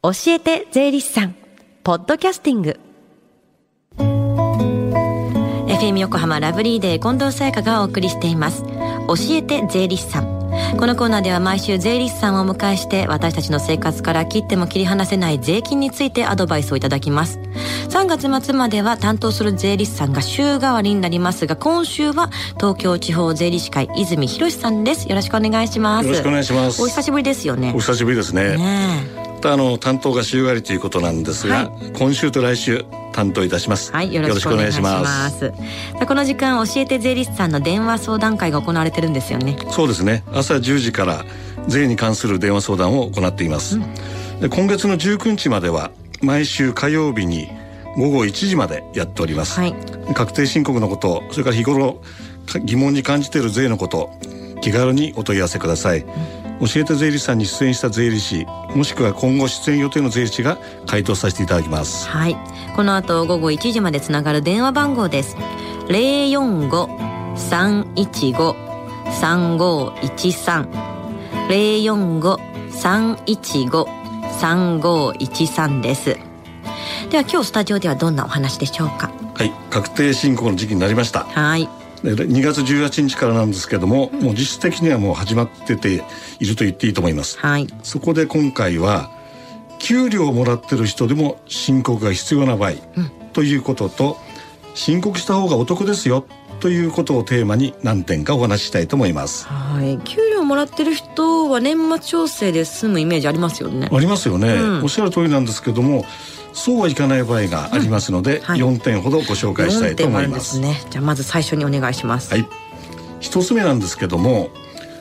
教えて税理士さん。ポッドキャスティング。FM 横浜ラブリーデー近藤沙耶香がお送りしています。教えて税理士さん。このコーナーでは毎週税理士さんをお迎えして私たちの生活から切っても切り離せない税金についてアドバイスをいただきます。3月末までは担当する税理士さんが週替わりになりますが今週は東京地方税理士会泉博さんです。よろしくお願いします。よろしくお願いします。お久しぶりですよね。お久しぶりですね。ねあの担当が週替わりということなんですが、はい。今週と来週担当いたします。はい、よろしくお願いします。この時間教えて税理士さんの電話相談会が行われてるんですよね。そうですね。朝10時から税に関する電話相談を行っています、で今月の19日までは毎週火曜日に午後1時までやっております、はい。確定申告のことそれから日頃か疑問に感じている税のこと気軽にお問い合わせください、教えて税理士さんに出演した税理士もしくは今後出演予定の税理士が回答させていただきますはい。この後午後1時までつながる電話番号です。零四五三一五三五一三零四五三一五三五一三です。では今日スタジオではどんなお話でしょうか？はい確定申告の時期になりましたはい。で2月18日からなんですけども、もう実質的にはもう始まってていると言っていいと思いますはい。そこで今回は給料をもらってる人でも申告が必要な場合、ということと申告した方がお得ですよということをテーマに何点かお話ししたいと思いますはい。給料もらってる人は年末調整で済むイメージありますよね。ありますよね、うんおっしゃる通りなんですけどもそうはいかない場合がありますので、はい4点ほどご紹介したいと思い4点もあるんまですすね。じゃあまず最初にお願いします。はい。一つ目なんですけども、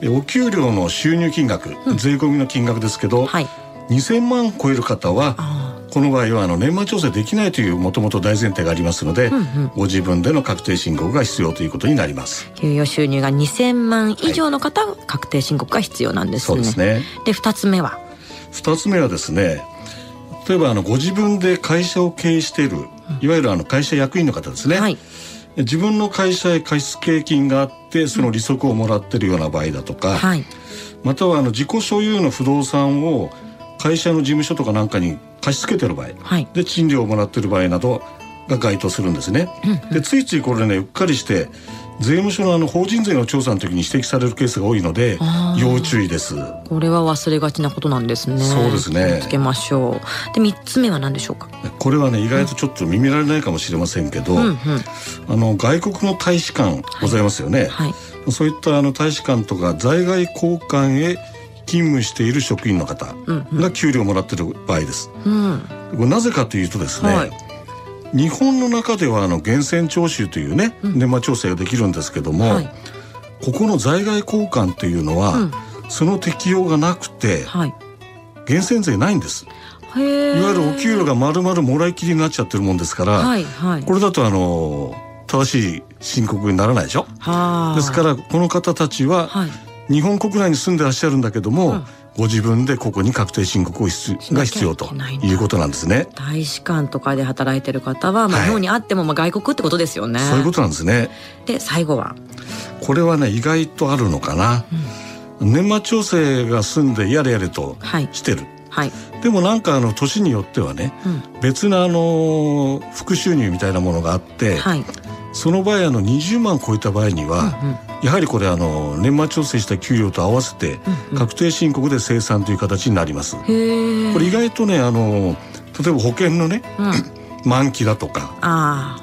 えお給料の収入金額、税込みの金額ですけど、はい。2000万超える方は、あこの場合はあの年末調整できないというもともと大前提がありますので、んうんご自分での確定申告が必要ということになります。あ、給与収入が2000万以上の方は確定申告が必要なんですね。そうですね。で二つ目は、二つ目はですね、例えばあのご自分で会社を経営している、いわゆるあの会社役員の方ですね。はい。自分の会社へ貸付金があってその利息をもらってるような場合だとか、はい。またはあの自己所有の不動産を会社の事務所とかなんかに貸し付けてる場合、はい。で賃料をもらってる場合などが該当するんですね。でついついこれねうっかりして税務署のあの法人税の調査の時に指摘されるケースが多いので要注意です。これは忘れがちなことなんですね。そうですねつけましょう。で三つ目は何でしょうか？これはね意外とちょっと耳慣れないかもしれませんけど、うんうん。あの外国の大使館ございますよね。はい。そういったあの大使館とか在外公館へ勤務している職員の方うんが給料をもらってる場合です。うん。これなぜかというとですね、はい日本の中ではあの源泉徴収というね、年末調整ができるんですけども、はい。ここの在外公館というのは、うんその適用がなくてはい。源泉税ないんです。いわゆるお給料が丸々もらいきりになっちゃってるもんですから、はいはい。これだとあの正しい申告にならないでしょ？はあ。ですからこの方たちははい。日本国内に住んでらっしゃるんだけども、うんご自分でここに確定申告をが必要ということなんですね。大使館とかで働いてる方は、まあ、はい。日本にあってもまあ外国ってことですよね。そういうことなんですね。で最後は、これはね意外とあるのかな、年末調整が済んでやれやれとはい。してる、はい、でもなんかあの年によってはねうん、別なあの副収入みたいなものがあって、はい、その場合あの20万超えた場合には、うんやはりこれあの年末調整した給料と合わせてうん確定申告で生産という形になります。これ意外とねあの例えば保険のねうん、満期だとかあ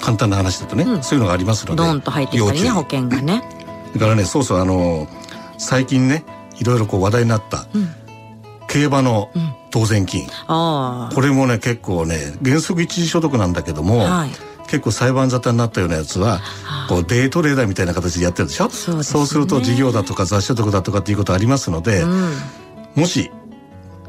簡単な話だとね、うん。そういうのがありますあ、のでドンと入ってきたりね保険がね。だからねそうそうあの最近ねいろいろこう話題になったうん、競馬のうん、当然金、あこれもね結構ね原則一時所得なんだけども、あ、はい、結構裁判沙汰になったようなやつはあこうデイトレーダーみたいな形でやってるでしょ？そうですね。すると事業だとか雑所得だとかっていうことありますので、うん、もし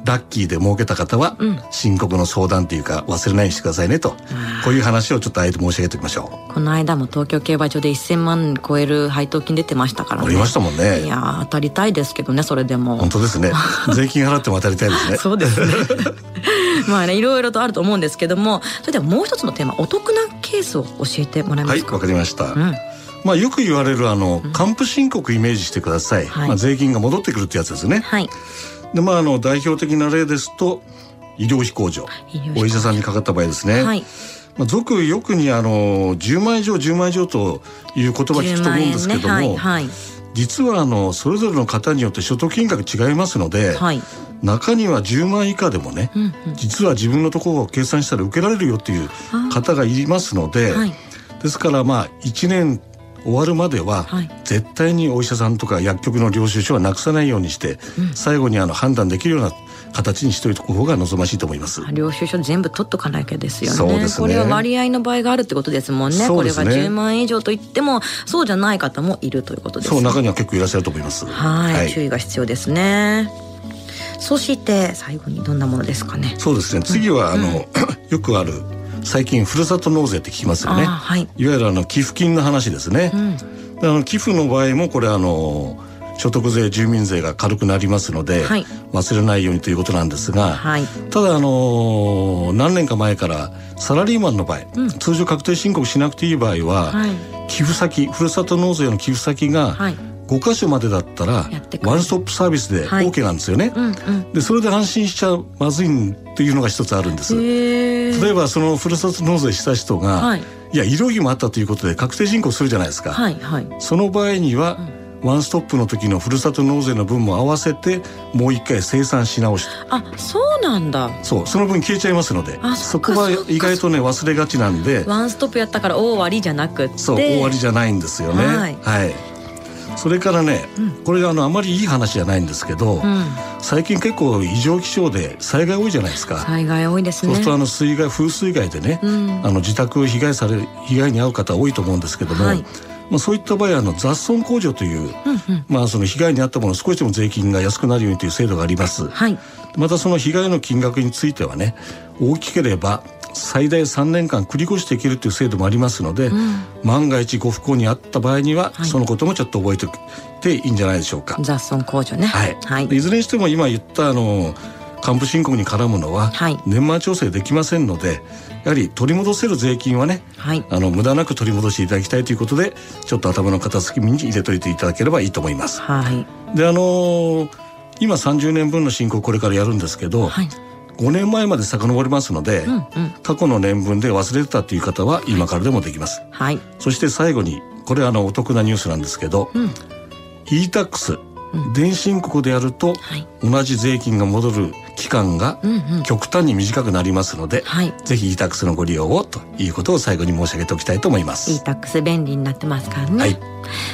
ラッキーで儲けた方は、うん。申告の相談というか忘れないようにしてくださいねとあー。こういう話をちょっとあえて申し上げておきましょこの間も東京競馬場で1000万超える配当金出てましたからね。うありましたもんいねやー当たりたいですけどねそれでも。本。当ですね。税金払っても当たりたいですね。そうですね。まあねいろいろとあると思うんですけどもそれではもう一つのテーマお得なケースを教えてもらえまはいすか。わかりました、うん。まあよく言われるあの還付申告イメージしてください、はい。まあ税金が戻ってくるってやつですね。はい。でまああの代表的な例ですと医療費控除。お医者さんにかかった場合ですね、はい。まあ、俗よくにあの10万以上10万以上という言葉聞くと思うんですけども、ね。はいはい、実はあのそれぞれの方によって所得金額違いますので、はい、中には10万以下でもね、うんうん、実は自分のところを計算したら受けられるよっていう方がいますので、はい、ですからまあ1年終わるまでは、絶対にお医者さんとか薬局の領収書はなくさないようにして、うん、最後にあの判断できるような形にしておいておく方が望ましいと思います。領収書全部取っとかなきゃですよね。そうですね。これは割合の場合があるってことですもんね、ね、これが10万円以上といってもそうじゃない方もいるということです、ね、そう中には結構いらっしゃると思います。はい。注意が必要ですねそして最後にどんなものですかね。そうですね。次は、あの、うん、よくある最近ふるさと納税って聞きますよね、はい、いわゆるあの寄付金の話ですね、うん、あの寄付の場合もこれあの所得税住民税が軽くなりますので、はい、忘れないようにということなんですが、はい、ただあの何年か前からサラリーマンの場合、うん、通常確定申告しなくていい場合は、はい、寄付先ふるさと納税の寄付先が、5箇所までだったらワンストップサービスで OK なんですよね、はいうんうん、でそれで安心しちゃまずいっていうのが一つあるんです。例えばそのふるさと納税した人が、はい、いや医療費もあったということで確定申告するじゃないですか、はいはい、その場合には、うん。ワンストップの時のふるさと納税の分も合わせてもう一回生産し直し。あそうなんだ。そうその分消えちゃいますので。そこは意外とね忘れがちなんで。ワンストップやったから大終わりじゃなくて。そう大終わりじゃないんですよね。はい、はい、それからね、うん、これあのあまりいい話じゃないんですけど、うん、最近結構異常気象で災害多いじゃないですか。災害多いですね。そうするとあの水害風水害でね、うん、あの自宅被害され被害に遭う方多いと思うんですけども、はい。まあ、そういった場合あの雑損控除という、うんうん、まあ、その被害に遭ったもの少しでも税金が安くなるようにという制度があります、はい、またその被害の金額についてはね大きければ最大3年間繰り越していけるという制度もありますので、うん、万が一ご不幸にあった場合には、はい、そのこともちょっと覚えておいていいんじゃないでしょうか。雑損控除ね。はい、はい、いずれにしても今言ったあの還付申告に絡むのは、年末調整できませんのでやはり取り戻せる税金はね、はい、あの無駄なく取り戻していただきたいということでちょっと頭の片隅に入れといていただければいいと思います。はい、であのー、今30年分の申告これからやるんですけど、はい、5年前まで遡りますので、うんうん、過去の年分で忘れてたという方は今からでもできます。はい、そして最後にこれあのお得なニュースなんですけど、うん、e-tax 電子申告でやると、同じ税金が戻る期間が極端に短くなりますので、はい、ぜひ e-tax のご利用をということを最後に申し上げておきたいと思います。e-tax 便利になってますからね、はい、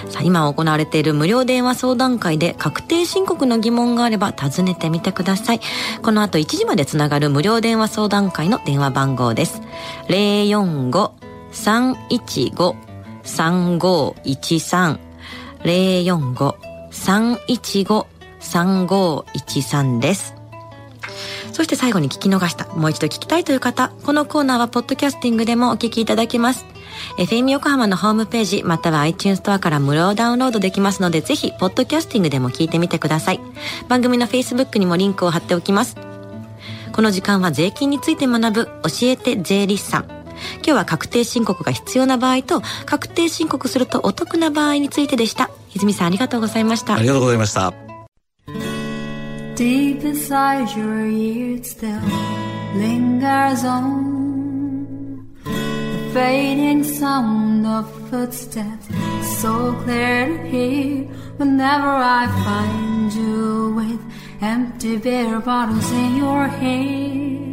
さあ今行われている無料電話相談会で確定申告の疑問があれば尋ねてみてください。この後1時までつながる無料電話相談会の電話番号です。045-315-3513 315-3513です。そして最後に聞き逃した、もう一度聞きたいという方、このコーナーはポッドキャスティングでもお聞きいただけます。FM 横浜のホームページ、または iTunes ストアから無料ダウンロードできますので、ぜひ、ポッドキャスティングでも聞いてみてください。番組の Facebook にもリンクを貼っておきます。この時間は税金について学ぶ、教えて税理士さん。今日は確定申告が必要な場合と、確定申告するとお得な場合についてでした。泉さんありがとうございました。ありがとうございました。Deep inside your ears still lingers on the fading sound of footsteps, so clear to hear whenever I find you with empty beer bottles in your hand.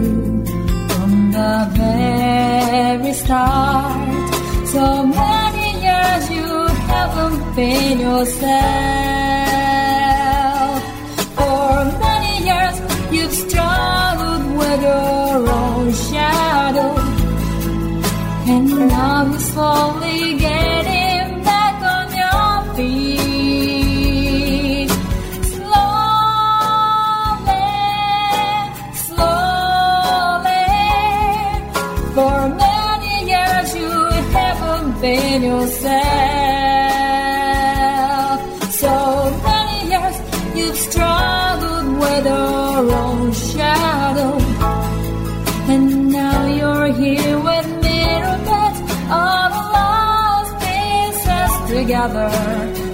yourself. Together.